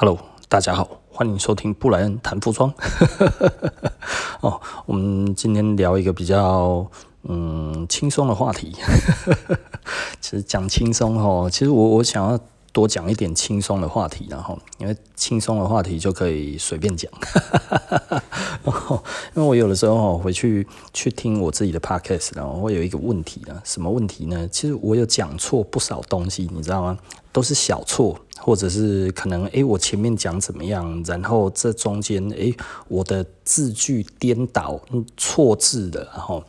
Hello，大家好，欢迎收听布莱恩谈服装。哦，我们今天聊一个比较嗯轻松的话题。其实讲轻松哦，其实我我想要多讲一点轻松的话题，然后因为轻松的话题就可以随便讲。因为我有的时候回去去听我自己的 podcast，然后会有一个问题呢，什么问题呢？其实我有讲错不少东西，你知道吗？都是小错。或者是可能诶、我前面讲怎么样，然后这中间诶、我的字句颠倒错字的，然后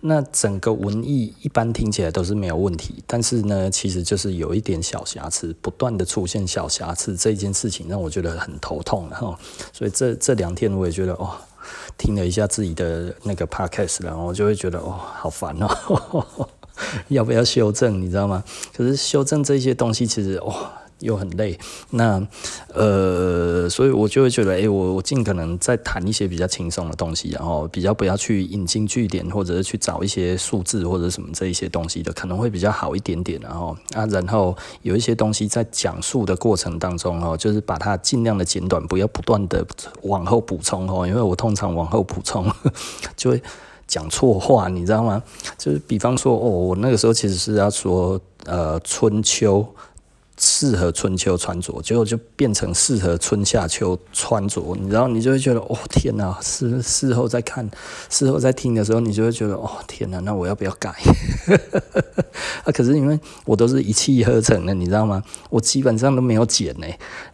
那整个文艺一般听起来都是没有问题，但是呢，其实就是有一点小瑕疵，不断的出现小瑕疵，这件事情让我觉得很头痛，然后所以这这两天我也觉得哦，听了一下自己的那个 podcast，然后我就会觉得哦，好烦哦，要不要修正，你知道吗？可是修正这些东西，其实哦。又很累，那呃，所以我就会觉得，哎、我我尽可能再谈一些比较轻松的东西，然后比较不要去引经据典，或者是去找一些数字或者什么这一些东西的，可能会比较好一点点，然后啊，然后有一些东西在讲述的过程当中哦，就是把它尽量的简短，不要不断的往后补充哦，因为我通常往后补充 就会讲错话，你知道吗？就是比方说，哦，我那个时候其实是要说呃春秋。适合春秋穿着，结果就变成适合春夏秋穿着。你知道，你就会觉得哦天哪！事事后再看，事后再听的时候，你就会觉得哦天哪！那我要不要改？啊，可是因为我都是一气呵成的，你知道吗？我基本上都没有剪呢。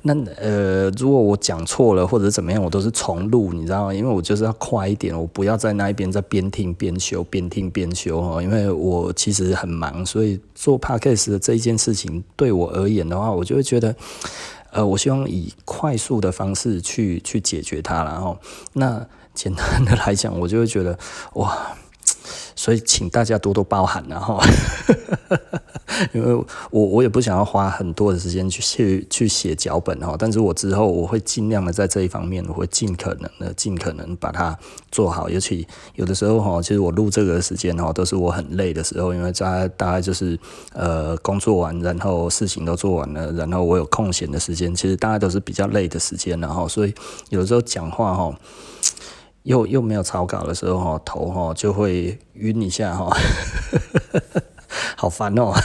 那呃，如果我讲错了或者怎么样，我都是重录，你知道吗？因为我就是要快一点，我不要在那一边在边听边修，边听边修哦。因为我其实很忙，所以做 podcast 的这一件事情对我而言。演的话，我就会觉得，呃，我希望以快速的方式去去解决它，然后那简单的来讲，我就会觉得哇。所以，请大家多多包涵，然后，因为我我也不想要花很多的时间去去去写脚本哈，但是我之后我会尽量的在这一方面，我会尽可能的尽可能把它做好。尤其有的时候哈，其实我录这个时间哈，都是我很累的时候，因为大大概就是呃工作完，然后事情都做完了，然后我有空闲的时间，其实大家都是比较累的时间，然后所以有的时候讲话哈。又又没有草稿的时候，哈头哈就会晕一下哈，好烦哦。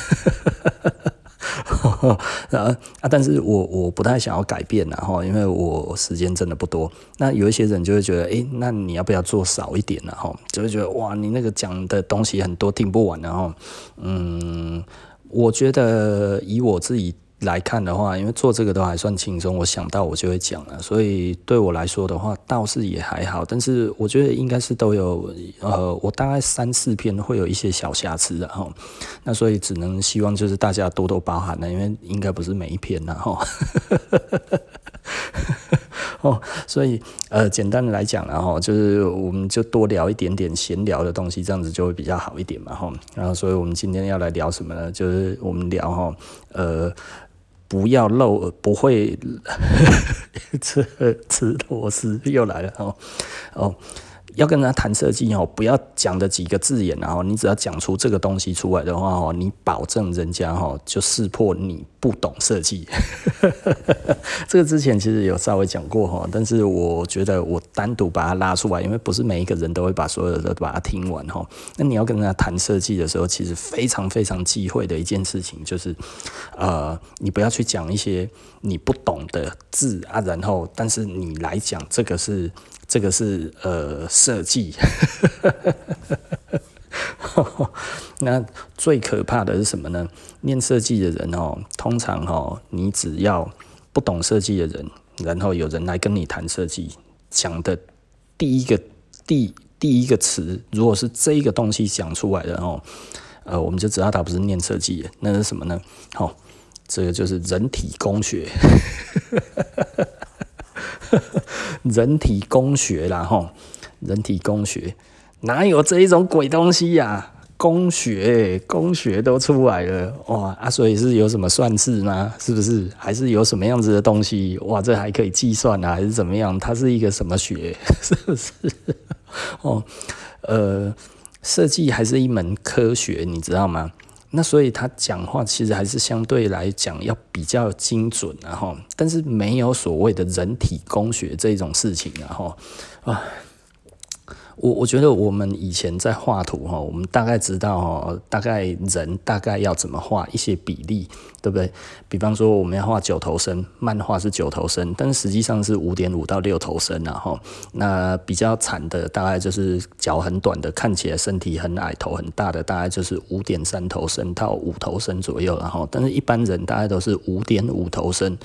然后啊，但是我我不太想要改变然后因为我时间真的不多。那有一些人就会觉得，诶，那你要不要做少一点然后就会觉得，哇，你那个讲的东西很多，听不完然后，嗯，我觉得以我自己。来看的话，因为做这个都还算轻松，我想到我就会讲了，所以对我来说的话倒是也还好。但是我觉得应该是都有，呃，我大概三四篇会有一些小瑕疵，然后那所以只能希望就是大家多多包涵了，因为应该不是每一篇然后哦，所以呃，简单的来讲，然后就是我们就多聊一点点闲聊的东西，这样子就会比较好一点嘛，哈。然后所以我们今天要来聊什么呢？就是我们聊哈，呃。不要漏，不会 吃吃螺丝又来了哦哦。要跟人家谈设计哦，不要讲的几个字眼，然后你只要讲出这个东西出来的话哦，你保证人家哈就识破你不懂设计。这个之前其实有稍微讲过哈，但是我觉得我单独把它拉出来，因为不是每一个人都会把所有的都把它听完哈。那你要跟人家谈设计的时候，其实非常非常忌讳的一件事情就是，呃，你不要去讲一些你不懂的字啊，然后但是你来讲这个是。这个是呃设计，那最可怕的是什么呢？念设计的人哦，通常哦，你只要不懂设计的人，然后有人来跟你谈设计，讲的第一个第第一个词，如果是这一个东西讲出来的哦，呃，我们就知道他不是念设计的，那是什么呢？哦，这个就是人体工学。人体工学啦，吼，人体工学哪有这一种鬼东西呀、工学，工学都出来了，哇啊！所以是有什么算式吗？是不是？还是有什么样子的东西？哇，这还可以计算啊？还是怎么样？它是一个什么学？是不是？哦，呃，设计还是一门科学，你知道吗？那所以他讲话其实还是相对来讲要比较精准，然后，但是没有所谓的人体工学这种事情，然后啊。我我觉得我们以前在画图哈，我们大概知道哈，大概人大概要怎么画一些比例，对不对？比方说我们要画九头身，漫画是九头身，但是实际上是五点五到六头身，然后那比较惨的大概就是脚很短的，看起来身体很矮，头很大的，大概就是五点三头身到五头身左右，然后但是一般人大概都是五点五头身。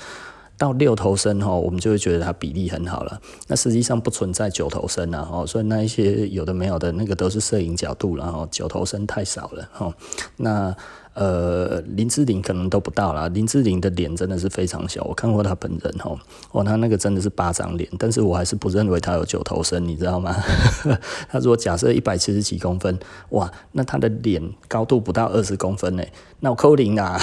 到六头身哈，我们就会觉得它比例很好了。那实际上不存在九头身啊，哈，所以那一些有的没有的那个都是摄影角度，然后九头身太少了哈。那呃，林志玲可能都不到啦。林志玲的脸真的是非常小，我看过她本人哈，哦，她那个真的是巴掌脸，但是我还是不认为她有九头身，你知道吗？她如果假设一百七十几公分，哇，那她的脸高度不到二十公分呢，那我扣零啊。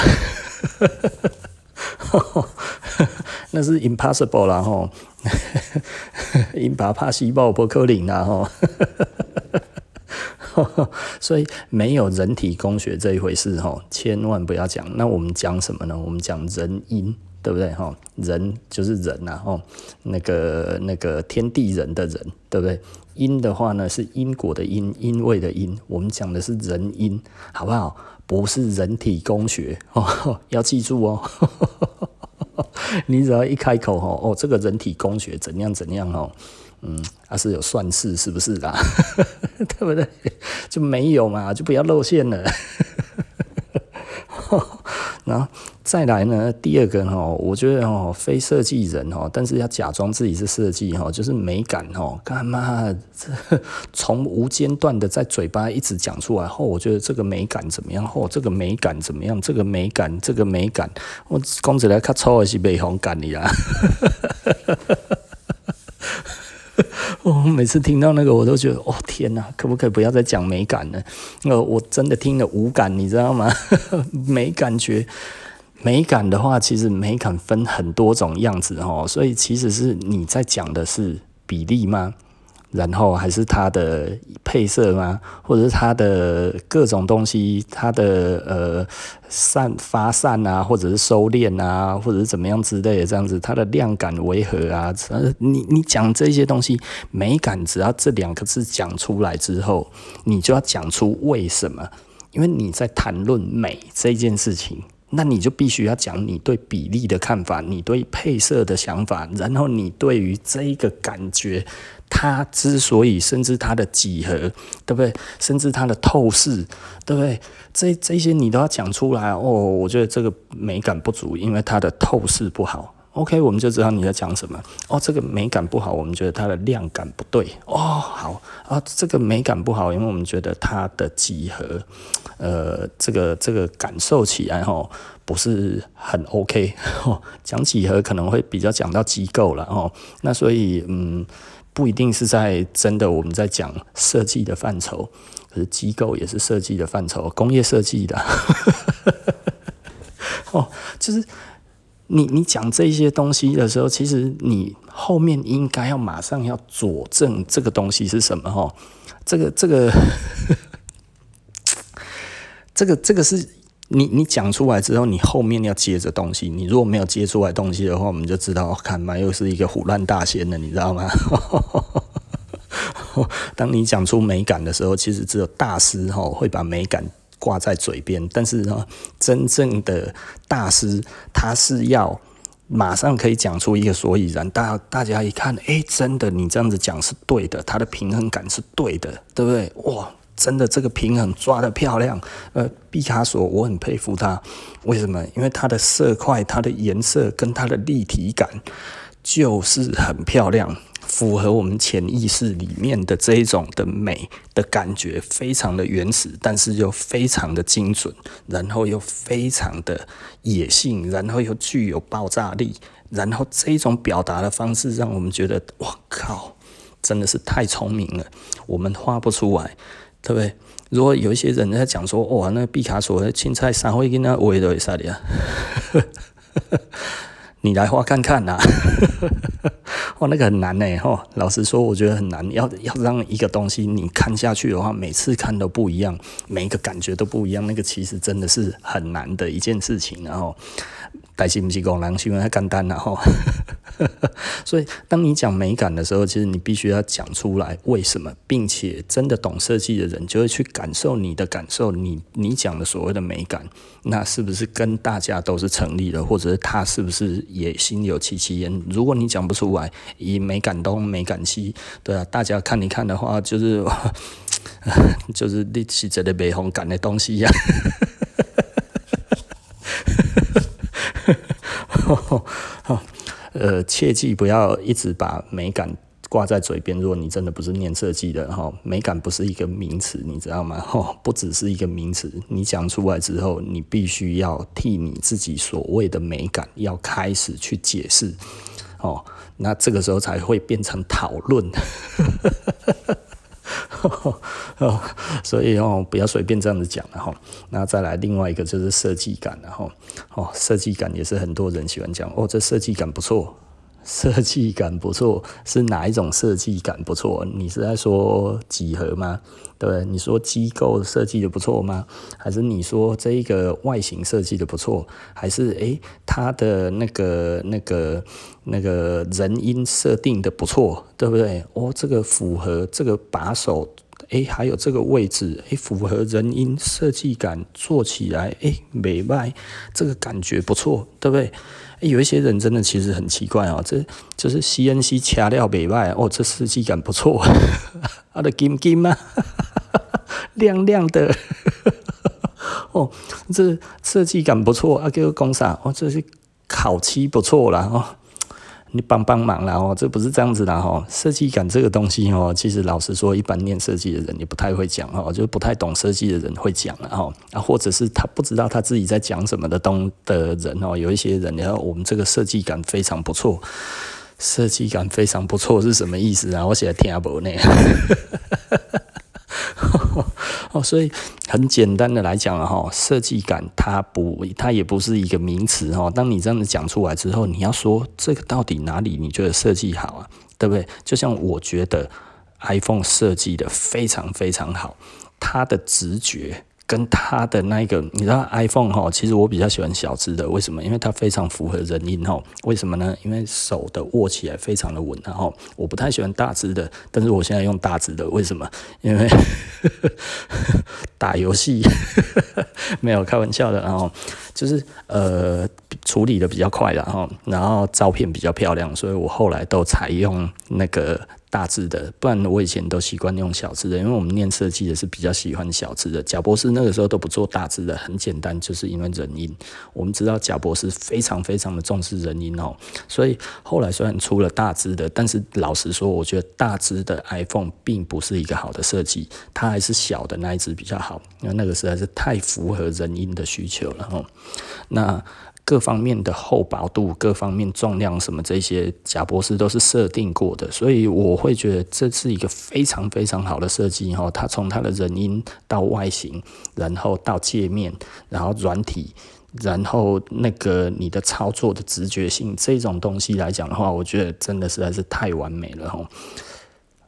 那是 impossible 啦吼，impossible 不可能啦吼，所以没有人体工学这一回事吼，千万不要讲。那我们讲什么呢？我们讲人因，对不对吼？人就是人呐吼，那个那个天地人的人，对不对？因的话呢是因果的因，因为的因，我们讲的是人因，好不好？不是人体工学 哦，要记住哦。你只要一开口吼，哦，这个人体工学怎样怎样哦，嗯，还是有算式是不是啦？对不对？就没有嘛，就不要露馅了。然后再来呢，第二个哈，我觉得哦，非设计人哦，但是要假装自己是设计哈，就是美感哦，干嘛这 从无间断的在嘴巴一直讲出来后，我觉得这个美感怎么样？后这个美感怎么样？这个美感，这个美感，我讲起来较粗的是美感你啦。我 每次听到那个，我都觉得，哦天哪，可不可以不要再讲美感呢？呃，我真的听了无感，你知道吗？没感觉。美感的话，其实美感分很多种样子哦，所以其实是你在讲的是比例吗？然后还是它的配色吗？或者是它的各种东西，它的呃散发散啊，或者是收敛啊，或者是怎么样之类的这样子，它的量感为何啊？你你讲这些东西，美感只要这两个字讲出来之后，你就要讲出为什么？因为你在谈论美这件事情。那你就必须要讲你对比例的看法，你对配色的想法，然后你对于这一个感觉，它之所以甚至它的几何，对不对？甚至它的透视，对不对？这这些你都要讲出来哦。我觉得这个美感不足，因为它的透视不好。OK，我们就知道你在讲什么。哦，这个美感不好，我们觉得它的量感不对。哦，好啊，这个美感不好，因为我们觉得它的几何，呃，这个这个感受起来哈不是很 OK。哦讲几何可能会比较讲到机构了哦。那所以嗯，不一定是在真的我们在讲设计的范畴，可是机构也是设计的范畴，工业设计的。哦，就是。你你讲这些东西的时候，其实你后面应该要马上要佐证这个东西是什么哈？这个这个这个这个是你你讲出来之后，你后面要接着东西。你如果没有接出来东西的话，我们就知道，看嘛，又是一个胡乱大仙了，你知道吗？当你讲出美感的时候，其实只有大师哈会把美感。挂在嘴边，但是呢，真正的大师他是要马上可以讲出一个所以然，大大家一看，哎、真的，你这样子讲是对的，他的平衡感是对的，对不对？哇，真的这个平衡抓得漂亮。呃，毕卡索我很佩服他，为什么？因为他的色块、他的颜色跟他的立体感就是很漂亮。符合我们潜意识里面的这一种的美的感觉，非常的原始，但是又非常的精准，然后又非常的野性，然后又具有爆炸力，然后这一种表达的方式，让我们觉得，哇靠，真的是太聪明了，我们画不出来，对不对？如果有一些人在讲说，哇，那毕卡索的青菜三会跟他围在啥里啊？你来画看看呐、啊！哇，那个很难呢，吼，老实说，我觉得很难。要要让一个东西你看下去的话，每次看都不一样，每一个感觉都不一样，那个其实真的是很难的一件事情，然后。但是不是讲人喜欢太简单了哈，所以当你讲美感的时候，其实你必须要讲出来为什么，并且真的懂设计的人就会去感受你的感受，你你讲的所谓的美感，那是不是跟大家都是成立的，或者是他是不是也心有戚戚焉？如果你讲不出来，以美感东美感西，对啊，大家看一看的话，就是 就是你是这个美红感的东西呀。呃，切记不要一直把美感挂在嘴边。如果你真的不是念设计的哈，美感不是一个名词，你知道吗？哈，不只是一个名词。你讲出来之后，你必须要替你自己所谓的美感要开始去解释哦。那这个时候才会变成讨论。哦，所以哦，不要随便这样子讲了哈。那再来另外一个就是设计感，然后哦，设计感也是很多人喜欢讲哦，这设计感不错。设计感不错，是哪一种设计感不错？你是在说几何吗？对，你说机构设计的不错吗？还是你说这一个外形设计的不错？还是诶，它的那个那个那个人因设定的不错，对不对？哦，这个符合这个把手，诶，还有这个位置，诶，符合人因设计感，做起来诶，美外，这个感觉不错，对不对？有一些人真的其实很奇怪哦，这就是 CNC 掐料北外哦，这设计感不错，啊的金金啊，亮亮的，哦，这设计感不错啊，给我讲啥？哦，这是烤漆不错啦哦。你帮帮忙啦哦，这不是这样子的哈。设计感这个东西哦，其实老实说，一般念设计的人也不太会讲哦，就不太懂设计的人会讲了哈。啊，或者是他不知道他自己在讲什么的东的人哦，有一些人，然后我们这个设计感非常不错，设计感非常不错是什么意思啊？我写听不呢。哦，所以很简单的来讲了哈，设计感它不，它也不是一个名词哈。当你这样子讲出来之后，你要说这个到底哪里你觉得设计好啊？对不对？就像我觉得 iPhone 设计的非常非常好，它的直觉。跟它的那个，你知道 iPhone 哈，其实我比较喜欢小只的，为什么？因为它非常符合人因哈。为什么呢？因为手的握起来非常的稳，然后我不太喜欢大只的，但是我现在用大只的，为什么？因为 打游戏 没有开玩笑的，然后就是呃处理的比较快，然后然后照片比较漂亮，所以我后来都采用那个。大字的，不然我以前都习惯用小只的，因为我们念设计的是比较喜欢小只的。贾博士那个时候都不做大只的，很简单，就是因为人因。我们知道贾博士非常非常的重视人因哦，所以后来虽然出了大只的，但是老实说，我觉得大只的 iPhone 并不是一个好的设计，它还是小的那一只比较好，因为那个实在是太符合人因的需求了哦。那。各方面的厚薄度、各方面重量什么这些，贾博士都是设定过的，所以我会觉得这是一个非常非常好的设计哈。它从它的人音到外形，然后到界面，然后软体，然后那个你的操作的直觉性这种东西来讲的话，我觉得真的实在是太完美了哈。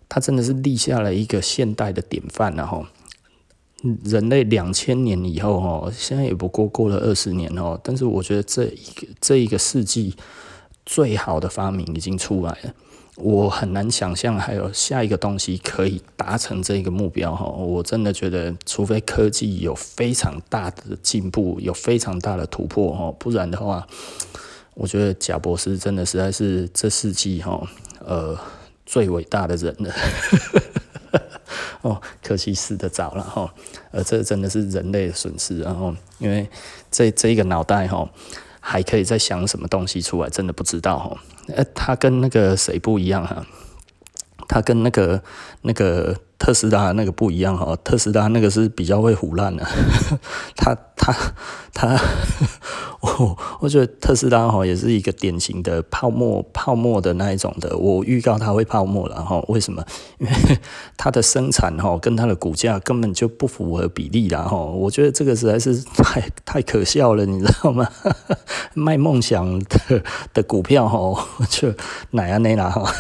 它真的是立下了一个现代的典范了哈。人类两千年以后，哦，现在也不过过了二十年哦，但是我觉得这一个这一个世纪最好的发明已经出来了，我很难想象还有下一个东西可以达成这个目标哈，我真的觉得，除非科技有非常大的进步，有非常大的突破哈，不然的话，我觉得贾博士真的实在是这世纪哈，呃，最伟大的人了。哦，可惜死得早了哈，呃，这真的是人类的损失，然后因为这这一个脑袋哈，还可以再想什么东西出来，真的不知道哈。呃，他跟那个谁不一样哈，他跟那个那个。特斯拉那个不一样哈，特斯拉那个是比较会唬烂的，他他他，我我觉得特斯拉哈也是一个典型的泡沫泡沫的那一种的，我预告它会泡沫了哈，为什么？因为 它的生产哈跟它的股价根本就不符合比例啦哈，我觉得这个实在是太太可笑了，你知道吗？卖梦想的的股票哈，就哪样那啦哈。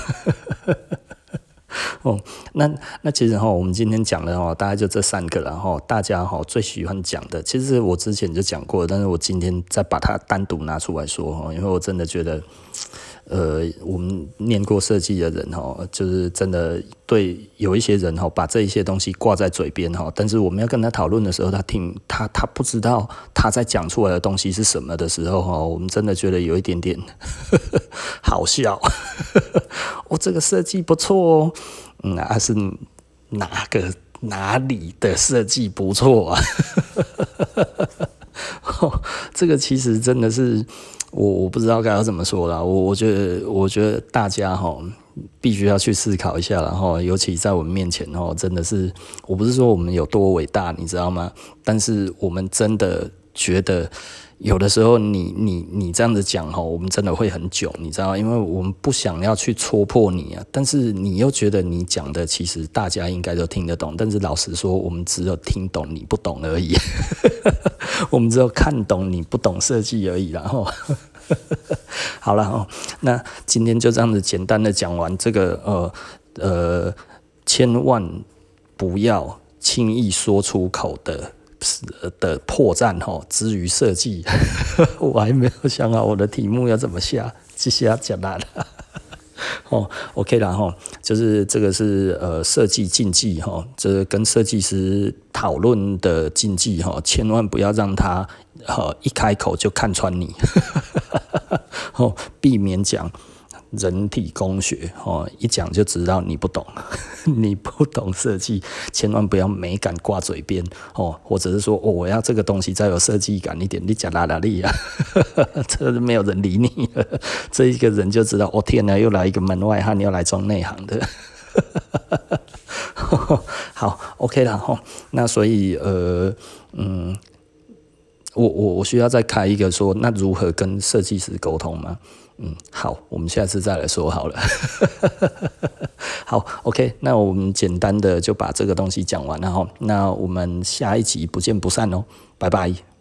哦，那那其实哈，我们今天讲的哈，大概就这三个，然后大家哈最喜欢讲的，其实我之前就讲过，但是我今天再把它单独拿出来说哈，因为我真的觉得，呃，我们念过设计的人哈，就是真的对有一些人哈，把这一些东西挂在嘴边哈，但是我们要跟他讨论的时候，他听他他不知道他在讲出来的东西是什么的时候哈，我们真的觉得有一点点 好笑，我 这个设计不错哦。那、是哪个哪里的设计不错啊？这个其实真的是我我不知道该要怎么说了。我我觉得我觉得大家哈必须要去思考一下，然后尤其在我们面前哦，真的是我不是说我们有多伟大，你知道吗？但是我们真的觉得。有的时候你，你你这样子讲哈，我们真的会很久，你知道，因为我们不想要去戳破你啊，但是你又觉得你讲的其实大家应该都听得懂，但是老实说，我们只有听懂你不懂而已，我们只有看懂你不懂设计而已，然后，好了哦，那今天就这样子简单的讲完这个呃呃，千万不要轻易说出口的。的破绽哈，之于设计，我还没有想好我的题目要怎么下，接下来讲烂了。哦，OK 啦哈，就是这个是呃设计禁忌哈，这个跟设计师讨论的禁忌哈，千万不要让他呃一开口就看穿你，哦，避免讲。人体工学哦，一讲就知道你不懂，你不懂设计，千万不要美感挂嘴边哦，或者是说哦，我要这个东西再有设计感一点，你讲哪哪里啊？这没有人理你，这一个人就知道哦，天哪，又来一个门外汉，又来装内行的。好，OK 了哈，那所以呃嗯，我我我需要再开一个说，那如何跟设计师沟通吗？嗯，好，我们下次再来说好了。好，OK，那我们简单的就把这个东西讲完了哈。那我们下一集不见不散哦，拜拜。